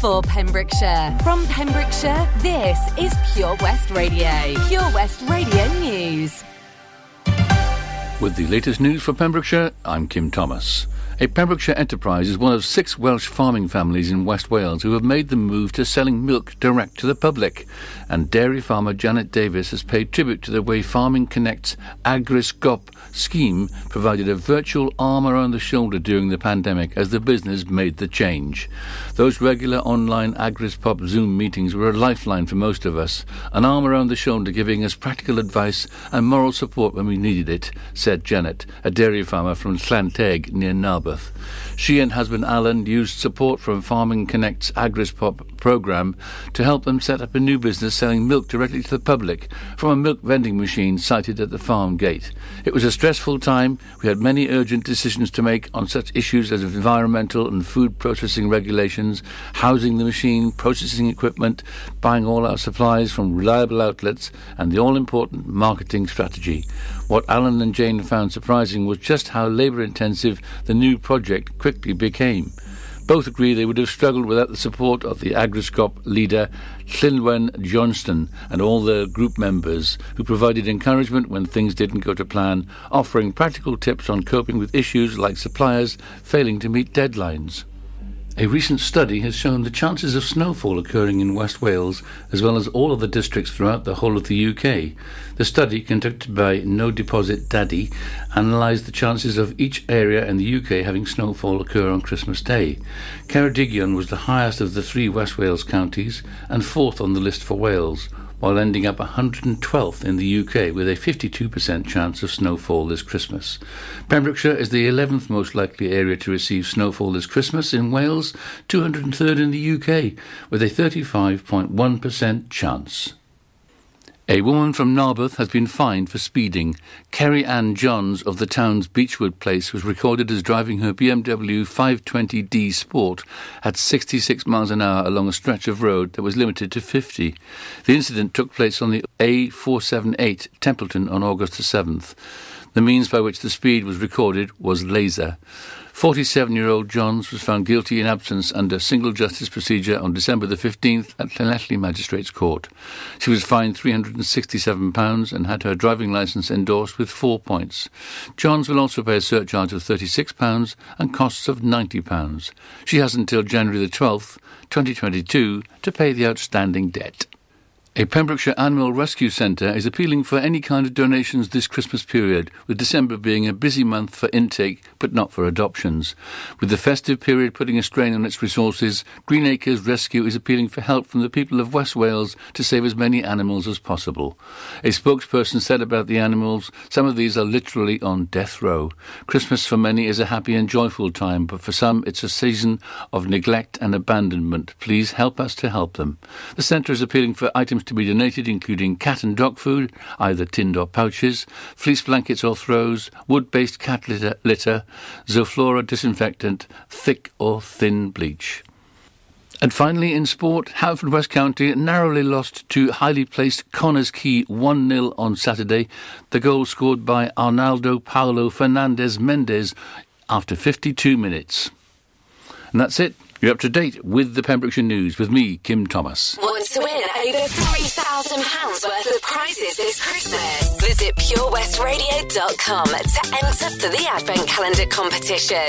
for Pembrokeshire. From Pembrokeshire, this is Pure West Radio. Pure West Radio News. With the latest news for Pembrokeshire, I'm Kim Thomas. A Pembrokeshire enterprise is one of six Welsh farming families in West Wales who have made the move to selling milk direct to the public. And dairy farmer Janet Davis has paid tribute to the way Farming Connect's Agrisgop scheme provided a virtual arm around the shoulder during the pandemic as the business made the change. Those regular online Pop Zoom meetings were a lifeline for most of us, an arm around the shoulder giving us practical advice and moral support when we needed it, said Janet, a dairy farmer from Llanteg near Narberth. She and husband Alan used support from Farming Connect's Agrisgop program to help them set up a new business selling milk directly to the public from a milk vending machine sited at the farm gate. It was a stressful time. We had many urgent decisions to make on such issues as environmental and food processing regulations, housing the machine, processing equipment, buying all our supplies from reliable outlets, and the all important marketing strategy. What Alan and Jane found surprising was just how labour intensive the new project quickly became. Both agree they would have struggled without the support of the Agrisgop leader Llynwen Johnston and all the group members who provided encouragement when things didn't go to plan, offering practical tips on coping with issues like suppliers failing to meet deadlines. A recent study has shown the chances of snowfall occurring in West Wales, as well as all other districts throughout the whole of the UK. The study, conducted by No Deposit Daddy, analysed the chances of each area in the UK having snowfall occur on Christmas Day. Ceredigion was the highest of the three West Wales counties and fourth on the list for Wales while ending up 112th in the UK with a 52% chance of snowfall this Christmas. Pembrokeshire is the 11th most likely area to receive snowfall this Christmas in Wales, 203rd in the UK with a 35.1% chance. A woman from Narberth has been fined for speeding. Kerry Ann Johns of the town's Beechwood place was recorded as driving her BMW 520D Sport at 66 miles an hour along a stretch of road that was limited to 50. The incident took place on the A478 Templeton on August the 7th. The means by which the speed was recorded was laser. 47 year old Johns was found guilty in absence under single justice procedure on December the 15th at Llanelli Magistrates Court. She was fined £367 and had her driving licence endorsed with four points. Johns will also pay a surcharge of £36 and costs of £90. She has until January the 12th, 2022 to pay the outstanding debt. A Pembrokeshire Animal Rescue Centre is appealing for any kind of donations this Christmas period, with December being a busy month for intake but not for adoptions. With the festive period putting a strain on its resources, Greenacres Rescue is appealing for help from the people of West Wales to save as many animals as possible. A spokesperson said about the animals, some of these are literally on death row. Christmas for many is a happy and joyful time, but for some it's a season of neglect and abandonment. Please help us to help them. The centre is appealing for items to be donated, including cat and dog food, either tinned or pouches, fleece blankets or throws, wood based cat litter, litter, Zoflora disinfectant, thick or thin bleach. And finally, in sport, Haverfordwest County narrowly lost to highly placed Connah's Quay 1 0 on Saturday. The goal scored by Arnaldo Paulo Fernandez Mendes after 52 minutes. And that's it. You're up to date with the Pembrokeshire News with me, Kim Thomas. Want to win over £3,000 worth of prizes this Christmas? Visit purewestradio.com to enter for the Advent Calendar competition.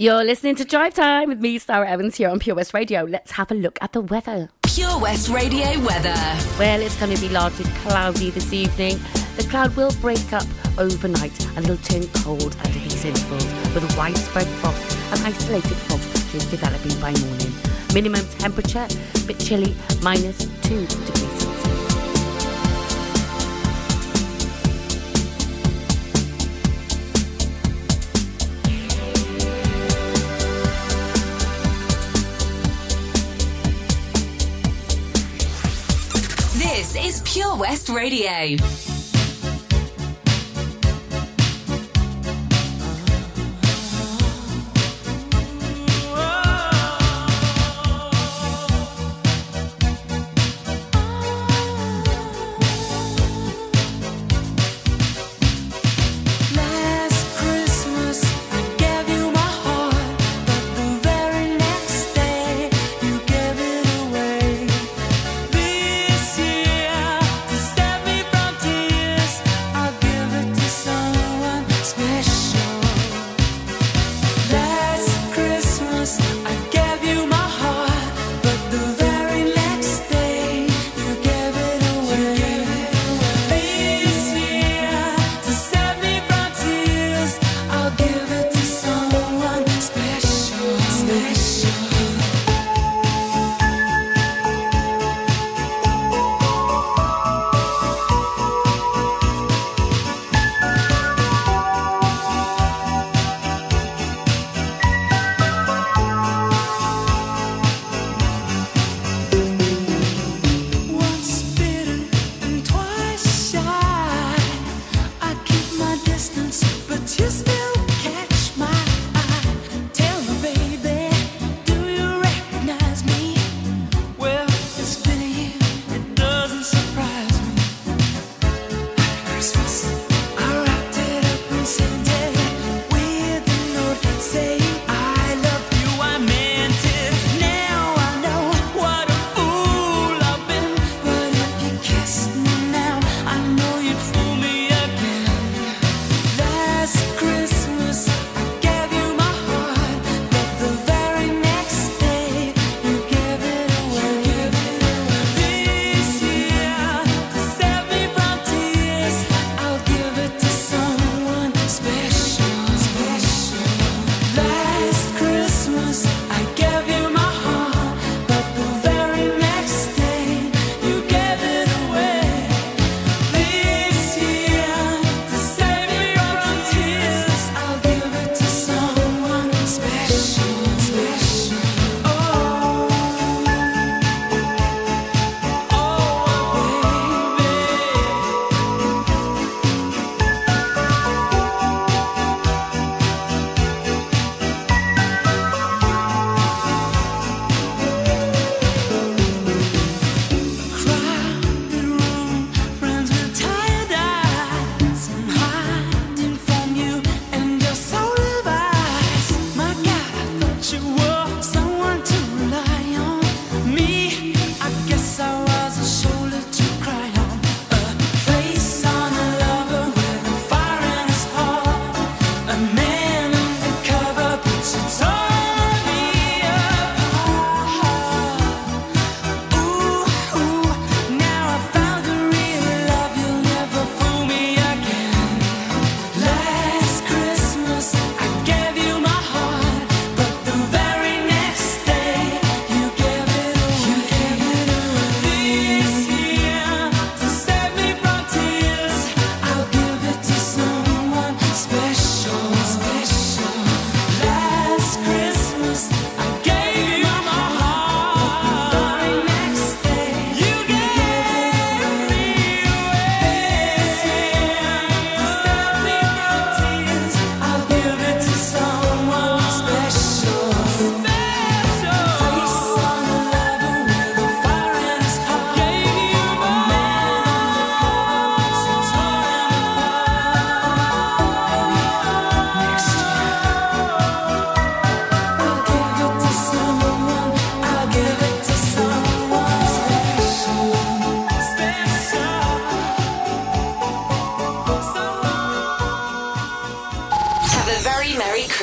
You're listening to Drive Time with me, Sara Evans, here on Pure West Radio. Let's have a look at the weather. Pure West Radio weather. Well, it's going to be largely cloudy this evening. The cloud will break up overnight and it'll turn cold at these intervals with widespread frost and isolated fog developing by morning. Minimum temperature, a bit chilly, minus 2 degrees is Pure West Radio.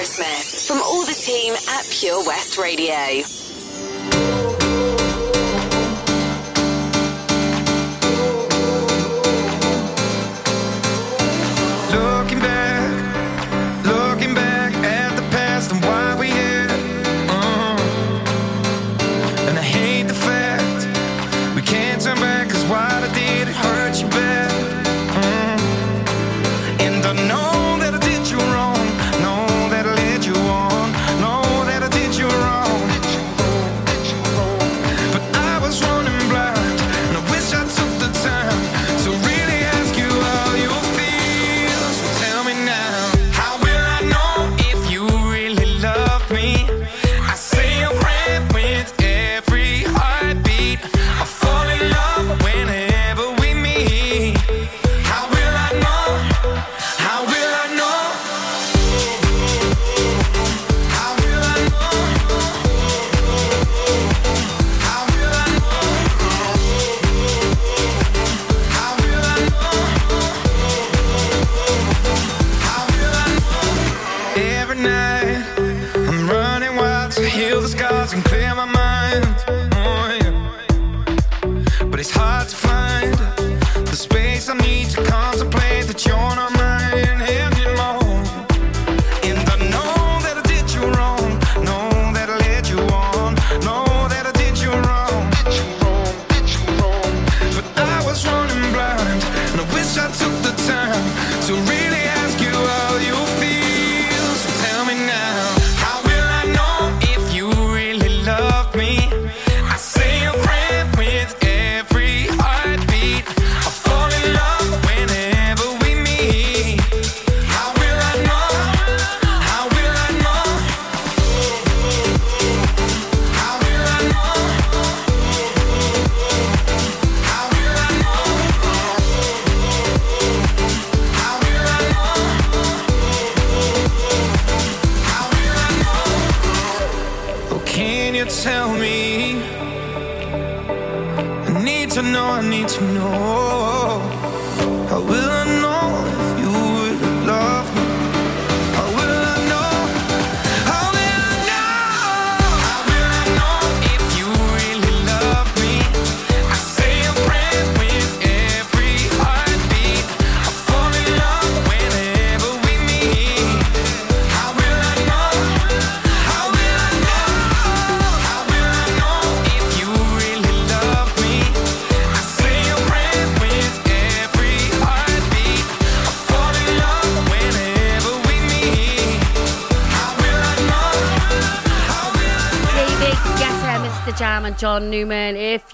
Christmas from all the team at Pure West Radio.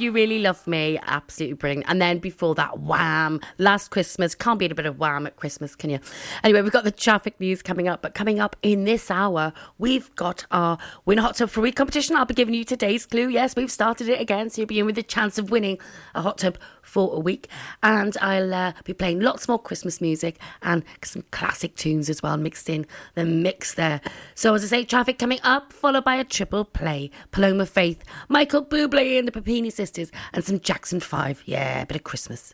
You Really Love Me, absolutely brilliant. And then before that, Wham, Last Christmas. Can't beat a bit of Wham at Christmas, can you? Anyway, we've got the traffic news coming up, but coming up in this hour, we've got our Win Hot Tub for Week competition. I'll be giving you today's clue. Yes, we've started it again, so you'll be in with the chance of winning a hot tub for a week. And I'll uh, be playing lots more Christmas music and some classic tunes as well, mixed in the mix there. So, as I say, traffic coming up, followed by a triple play Paloma Faith, Michael Bublé and the Puppini Sisters, and some Jackson 5. Yeah, a bit of Christmas.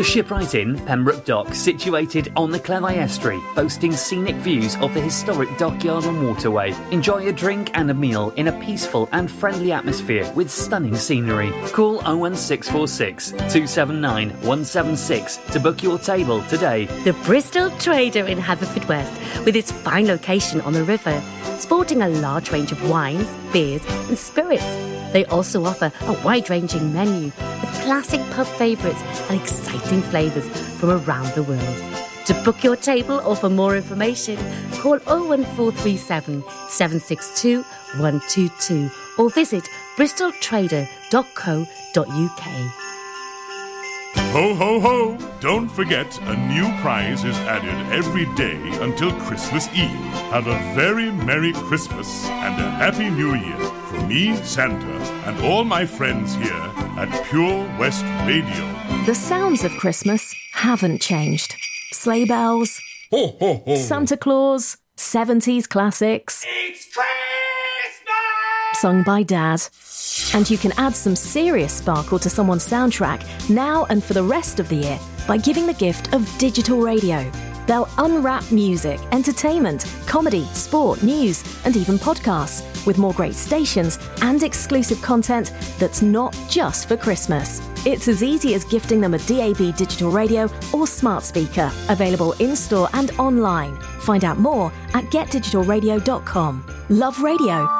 the Shipwright Inn, Pembroke Dock, situated on the Cleddau Estuary, boasting scenic views of the historic dockyard and waterway. Enjoy a drink and a meal in a peaceful and friendly atmosphere with stunning scenery. Call 01646 279 176 to book your table today. The Bristol Trader in Haverfordwest, with its fine location on the river, sporting a large range of wines, beers, and spirits. They also offer a wide ranging menu with classic pub favourites and exciting flavours from around the world. To book your table or for more information, call 01437 762 122 or visit bristoltrader.co.uk. Ho, ho, ho! Don't forget, a new prize is added every day until Christmas Eve. Have a very Merry Christmas and a Happy New Year from me, Santa, and all my friends here at Pure West Radio. The sounds of Christmas haven't changed. Sleigh bells, Ho, ho, ho. Santa Claus, 70s classics. It's Christmas! Sung by Dad. And you can add some serious sparkle to someone's soundtrack now and for the rest of the year by giving the gift of digital radio. They'll unwrap music, entertainment, comedy, sport, news, and even podcasts with more great stations and exclusive content that's not just for Christmas. It's as easy as gifting them a DAB digital radio or smart speaker, available in store and online. Find out more at getdigitalradio.com. Love radio.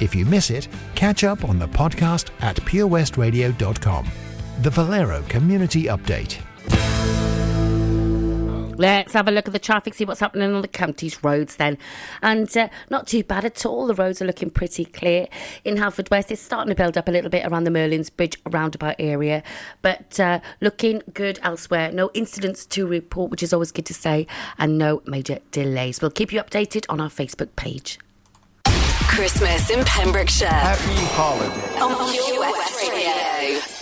If you miss it, catch up on the podcast at purewestradio.com. The Valero Community Update. Let's have a look at the traffic, see what's happening on the county's roads then. And uh, not too bad at all. The roads are looking pretty clear. In Haverfordwest, it's starting to build up a little bit around the Merlin's Bridge roundabout area, but uh, looking good elsewhere. No incidents to report, which is always good to say, and no major delays. We'll keep you updated on our Facebook page. Christmas in Pembrokeshire. Happy holiday. On Pure West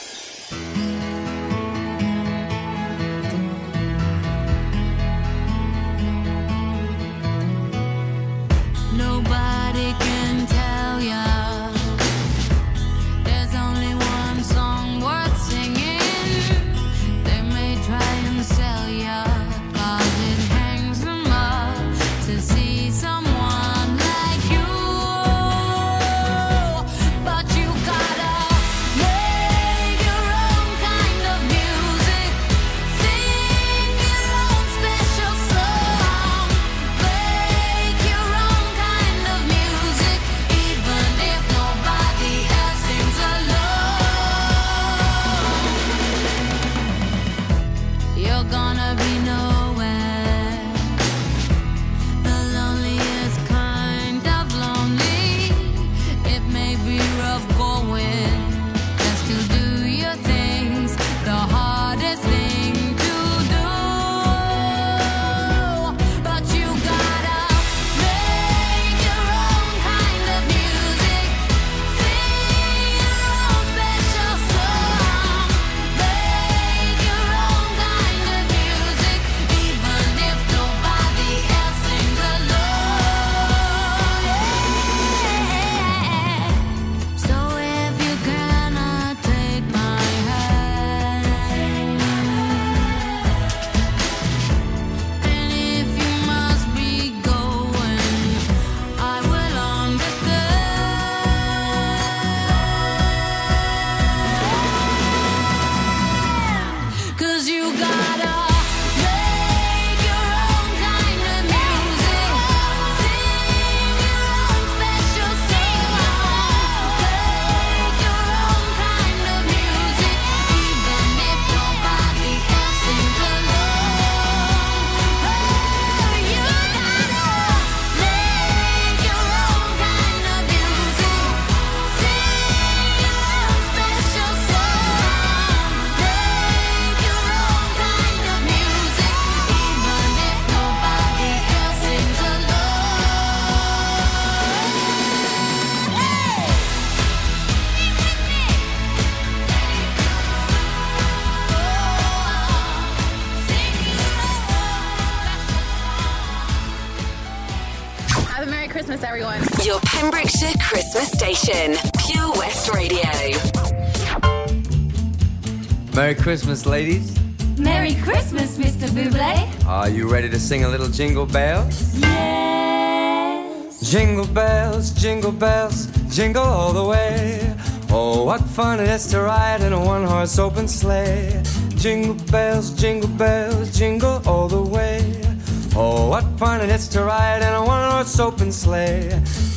station, Pure West Radio. Merry Christmas, ladies. Merry Christmas, Mr. Buble. Are you ready to sing a little jingle bells? Yes. Jingle bells, jingle bells, jingle all the way. Oh, what fun it is to ride in a one horse open sleigh. Jingle bells, jingle bells, jingle all the way. Oh, what fun it is to ride in a one horse open sleigh.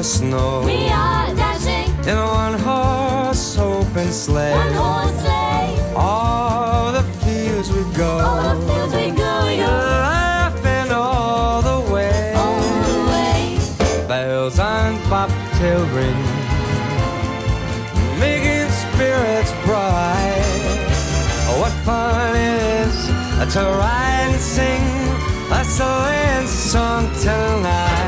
the snow We are dashing in a one horse open sleigh. one horse sleigh. All the fields we go. All the fields we go, we go. Laughing all the way. All the way. Bells on bobtail ring. Making spirits bright. What fun it is to ride and sing a sleighing song tonight.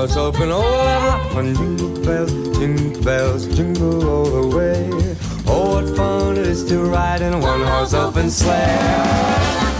Horse open. Oh, what fun! Jingle bells, jingle bells, jingle all the way. Oh, what fun it is to ride in a one horse open sleigh.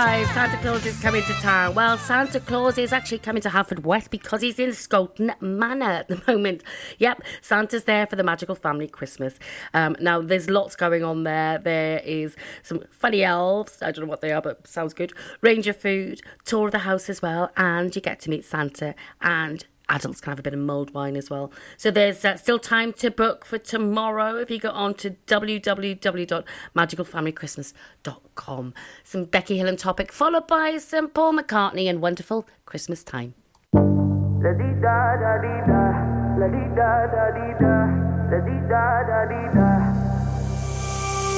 5, Santa Claus is coming to town. Well, Santa Claus is actually coming to Haverfordwest because he's in Scolton Manor at the moment. Yep, Santa's there for the Magical Family Christmas. Um, now, there's lots going on there. There is some funny elves. I don't know what they are, but sounds good. Ranger food, tour of the house as well, and you get to meet Santa and adults can have a bit of mulled wine as well. So there's uh, still time to book for tomorrow if you go on to www.magicalfamilychristmas.com. Some Becky Hill and Topic, followed by some Paul McCartney and wonderful Christmas time.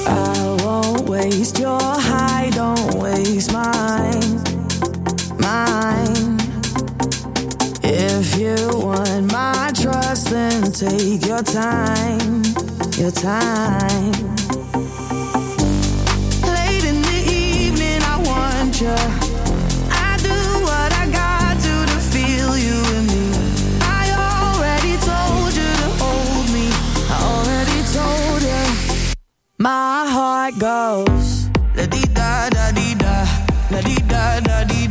I won't waste your high, don't waste mine, mine. If you want my trust, then take your time, your time. Late in the evening, I want you. I do what I got to to feel you in me. I already told you to hold me. I already told you. My heart goes la di da da di da, la di da da di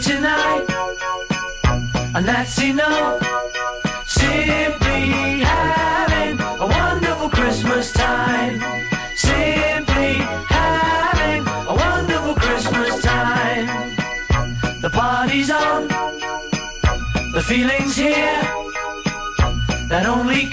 tonight, and that's enough. Simply having a wonderful Christmas time. Simply having a wonderful Christmas time. The party's on, the feeling's here. That only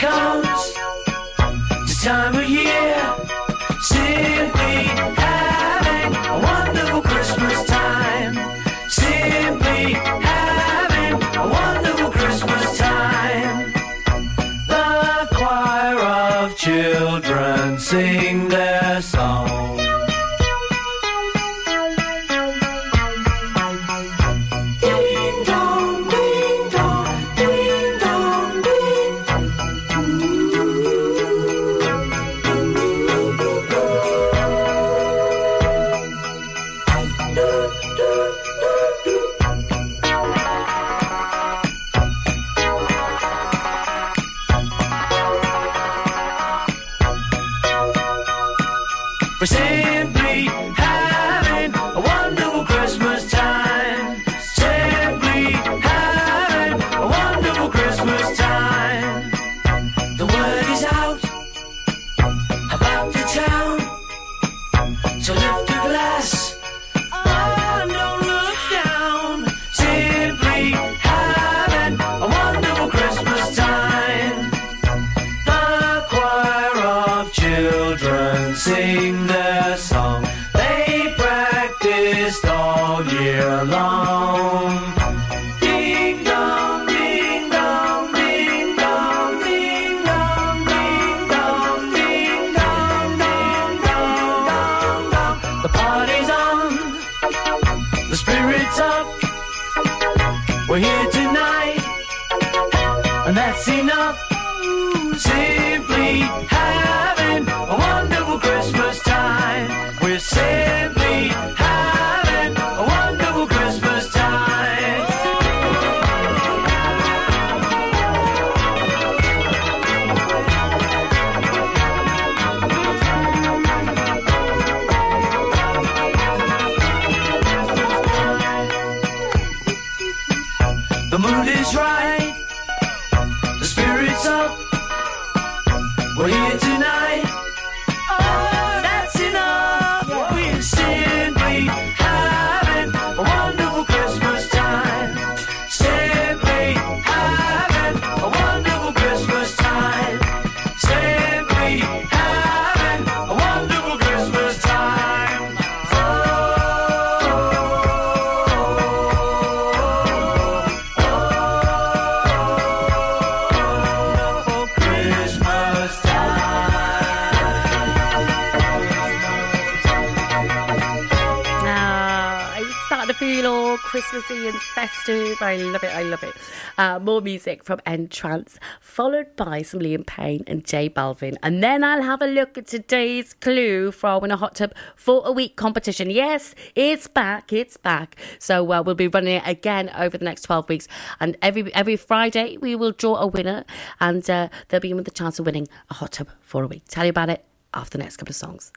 Simply festive. I love it. I love it. Uh, more music from Entrance, followed by some Liam Payne and J Balvin. And then I'll have a look at today's clue for Win a Hot Tub for a Week competition. Yes, it's back. It's back. So uh, we'll be running it again over the next 12 weeks. And every every Friday, we will draw a winner. And uh, they'll be in with the chance of winning a hot tub for a week. Tell you about it after the next couple of songs.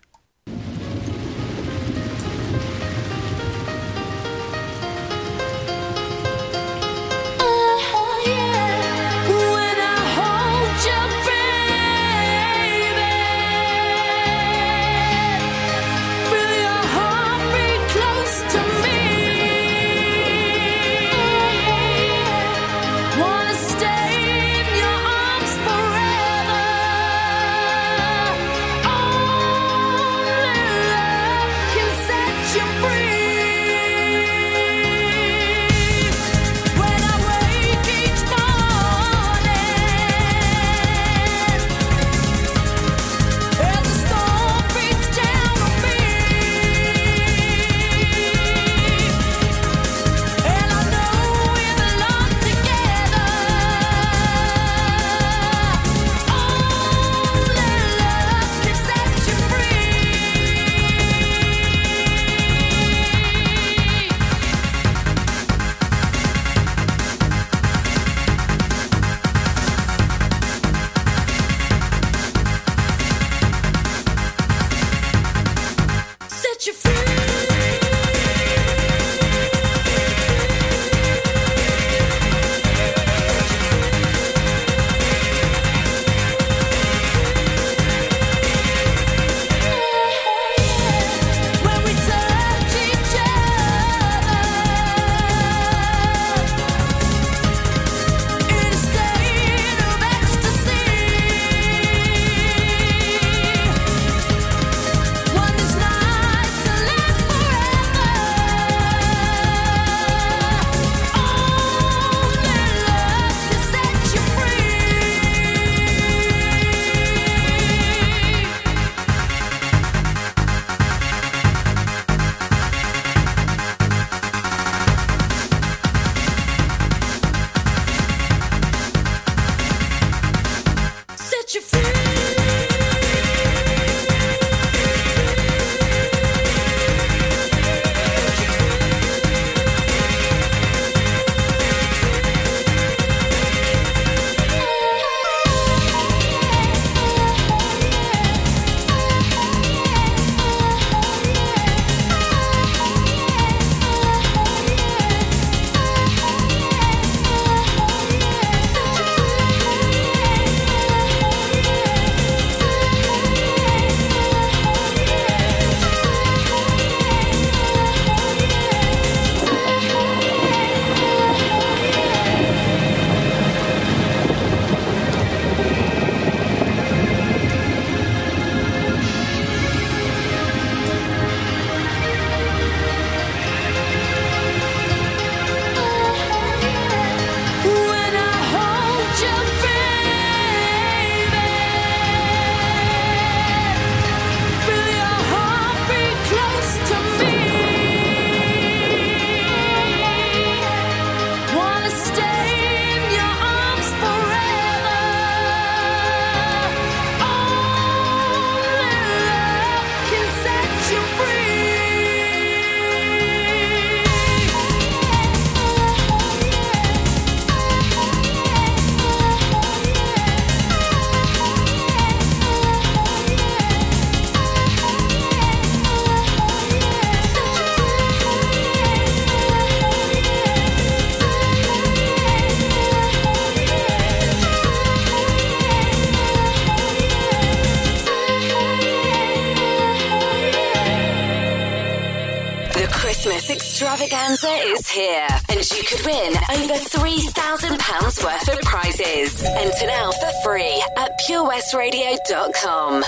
Extravaganza is here, and you could win over £3,000 worth of prizes. Enter now for free at purewestradio.com.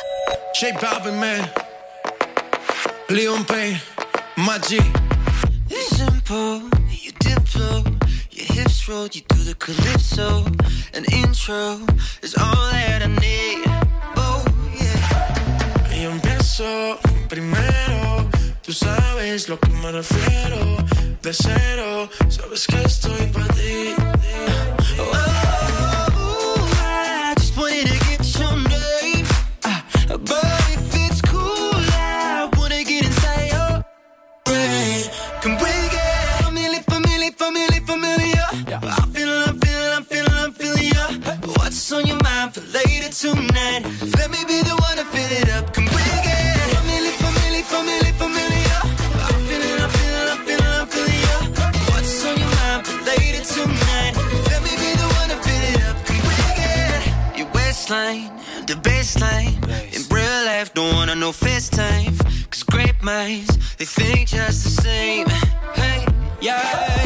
J Balvin, man. Liam Payne, my G. It's simple, you dip low, your hips roll, you do the calypso. An intro is all that I need. Oh, yeah. Y empiezo primero. Tú sabes lo que me refiero. De cero, sabes que estoy para ti. Oh, wanna FaceTime. Cause great minds, they think just the same. Hey, yeah.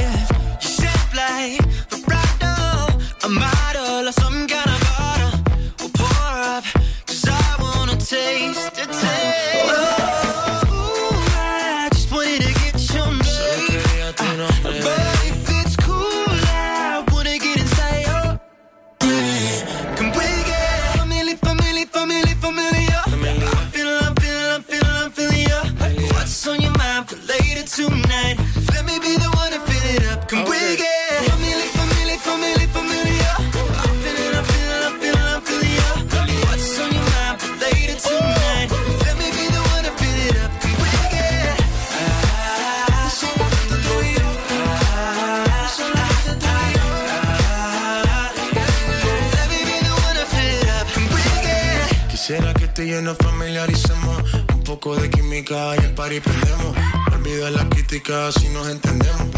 Nos familiaricemos. Un poco de química y el party prendemos. Olvida la crítica si nos entendemos.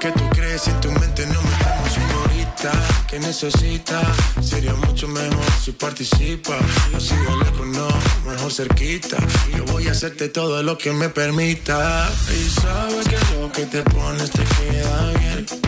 ¿Qué tú crees en tu mente no metemos? Señorita, que necesita? Sería mucho mejor si participa. Así de lejos no, mejor cerquita. Yo voy a hacerte todo lo que me permita. Y sabes que lo que te pones te queda bien.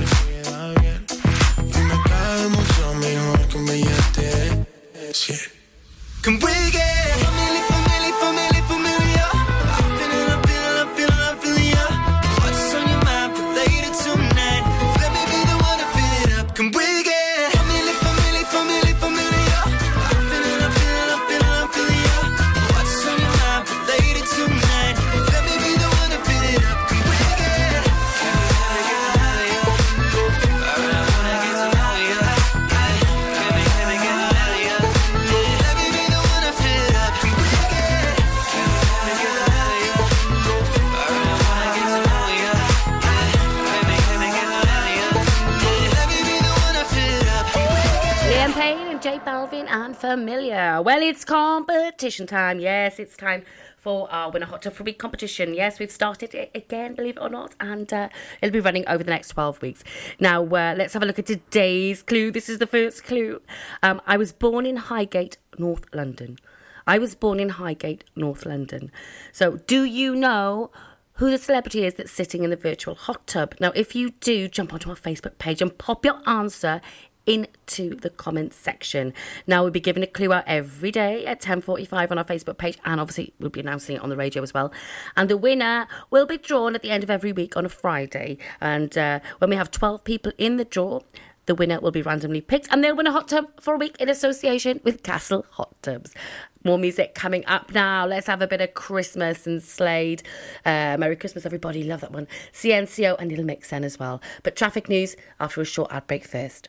Well, it's competition time. Yes, it's time for our Winner Hot Tub for Week competition. Yes, we've started it again, believe it or not, and uh, it'll be running over the next 12 weeks. Now, uh, let's have a look at today's clue. This is the first clue. Um, I was born in Highgate, North London. I was born in Highgate, North London. So, do you know who the celebrity is that's sitting in the virtual hot tub? Now, if you do, jump onto our Facebook page and pop your answer into the comments section. Now we'll be giving a clue out every day at 10:45 on our Facebook page and obviously we'll be announcing it on the radio as well. And the winner will be drawn at the end of every week on a Friday. And uh, when we have 12 people in the draw, the winner will be randomly picked and they'll win a hot tub for a week in association with Castle Hot Tubs. More music coming up now. Let's have a bit of Christmas and Slade. Uh, Merry Christmas, everybody. Love that one. CNCO and Little Mix then as well. But traffic news after a short ad break first.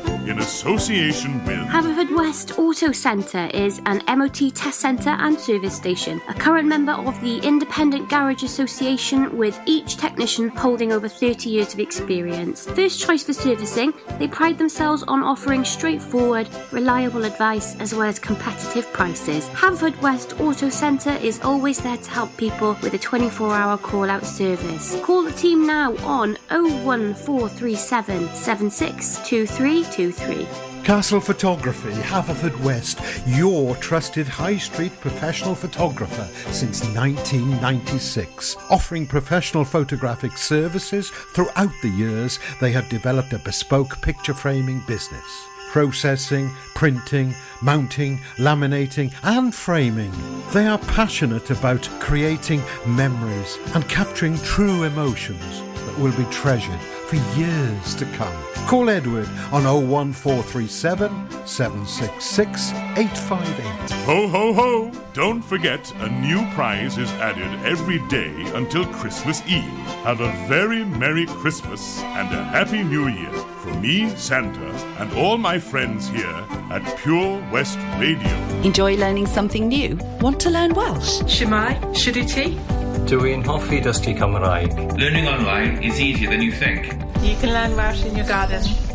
In association with Haverfordwest Auto Centre is an MOT test centre and service station, a current member of the Independent Garage Association with each technician holding over 30 years of experience. First choice for servicing, they pride themselves on offering straightforward, reliable advice as well as competitive prices. Haverfordwest Auto Centre is always there to help people with a 24 hour call out service. Call the team now on 01437 762323. Castle Photography, Haverfordwest, your trusted high street professional photographer since 1996. Offering professional photographic services throughout the years, they have developed a bespoke picture framing business. Processing, printing, mounting, laminating, and framing. They are passionate about creating memories and capturing true emotions that will be treasured for years to come. Call Edward on 01437 766 858. Ho ho ho! Don't forget, a new prize is added every day until Christmas Eve. Have a very Merry Christmas and a Happy New Year from me, Santa, and all my friends here at Pure West Radio. Enjoy learning something new? Want to learn Welsh? Shemai, Shuduti. Dwi'n hoffi dysgu Cymraeg. Learning online is easier than you think. You can learn Welsh in your garden.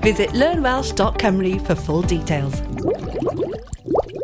Visit learnwelsh.cymru for full details.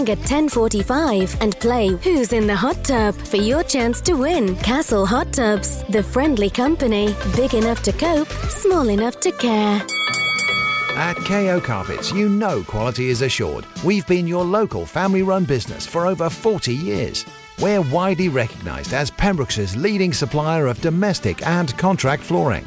at 10:45 and play Who's in the Hot Tub for your chance to win. Castle Hot Tubs, the friendly company, big enough to cope, small enough to care. At KO Carpets, you know quality is assured. We've been your local family run business for over 40 years. We're widely recognised as Pembrokeshire's leading supplier of domestic and contract flooring.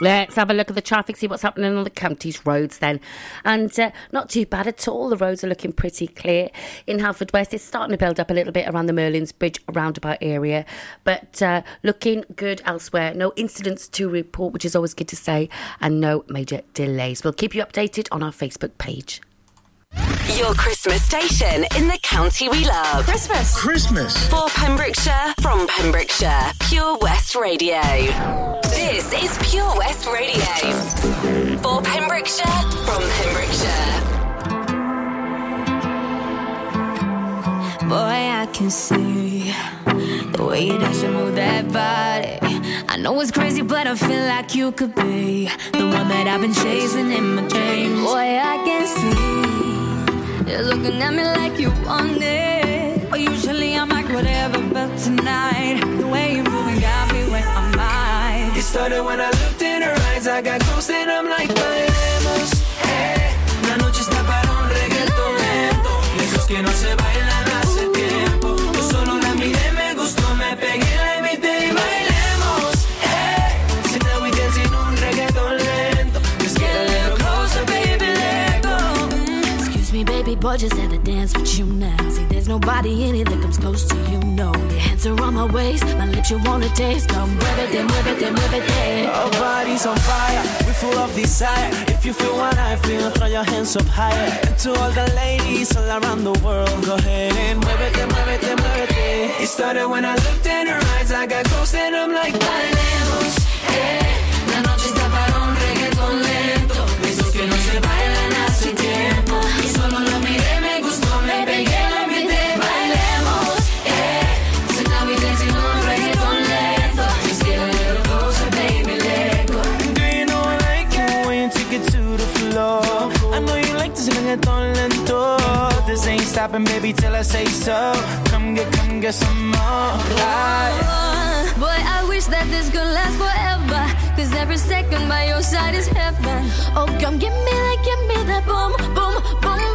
Let's have a look at the traffic, see what's happening on the county's roads then. And uh, not too bad at all. The roads are looking pretty clear. In Haverfordwest, it's starting to build up a little bit around the Merlin's Bridge roundabout area, but uh, looking good elsewhere. No incidents to report, which is always good to say, and no major delays. We'll keep you updated on our Facebook page. Your Christmas station in the county we love. Christmas. Christmas. For Pembrokeshire, from Pembrokeshire, Pure West Radio. This is Pure West Radio. For Pembrokeshire, from Pembrokeshire. Boy, I can see the way you dance and move that body. I know it's crazy, but I feel like you could be the one that I've been chasing in my dreams. Boy, I can see you're looking at me like you want it. But usually I'm like whatever, but tonight the way you're moving got me where I'm at. It started when I looked in her eyes. I got close and I'm like, bailemos. Hey, eh. la noche está para un reggaeton lento. Esos que no se bailan just had to dance with you now. See, there's nobody in it that comes close to you, no. Your hands are on my waist, my lips you wanna taste. Come move it, then move it, then move it, then. Our bodies on fire, we're full of desire. If you feel what I feel, throw your hands up higher. And to all the ladies all around the world, go ahead and muévete, muévete, muévete. It move it, It started when I looked in her eyes, I got close and I'm like, bailemos. Eh, reggaeton lento. This ain't stopping, baby, till I say so. Come get, come get some more. Right. Oh, boy, I wish that this could last forever. Cause every second by your side is heaven. Oh, come give me that, give me that boom, boom, boom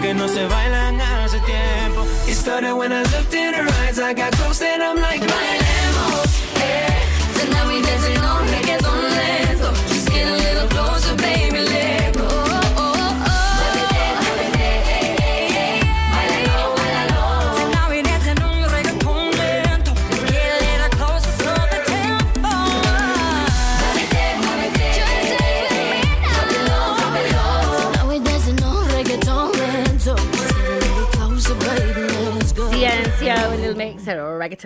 que no se bailan hace tiempo. You started when I looked in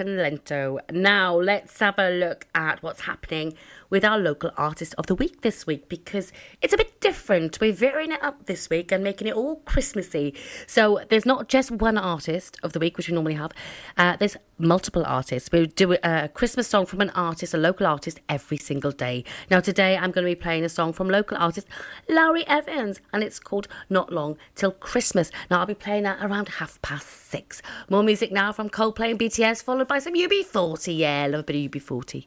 and Lento. Now, let's have a look at what's happening with our local artist of the week this week because it's a bit different. We're varying it up this week and making it all Christmassy. So there's not just one artist of the week, which we normally have, uh, there's multiple artists. We do a Christmas song from an artist, a local artist, every single day. Now, today I'm going to be playing a song from local artist Larry Evans and it's called Not Long Till Christmas. Now, I'll be playing that around half past six. More music now from Coldplay and BTS, followed by some UB40. Yeah, love a bit of UB40.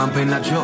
man pay not you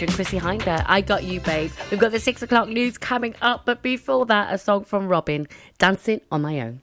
featuring Chrissie Hynde. I got you, babe. We've got the six o'clock news coming up, but before that, a song from Robyn, Dancing on My Own.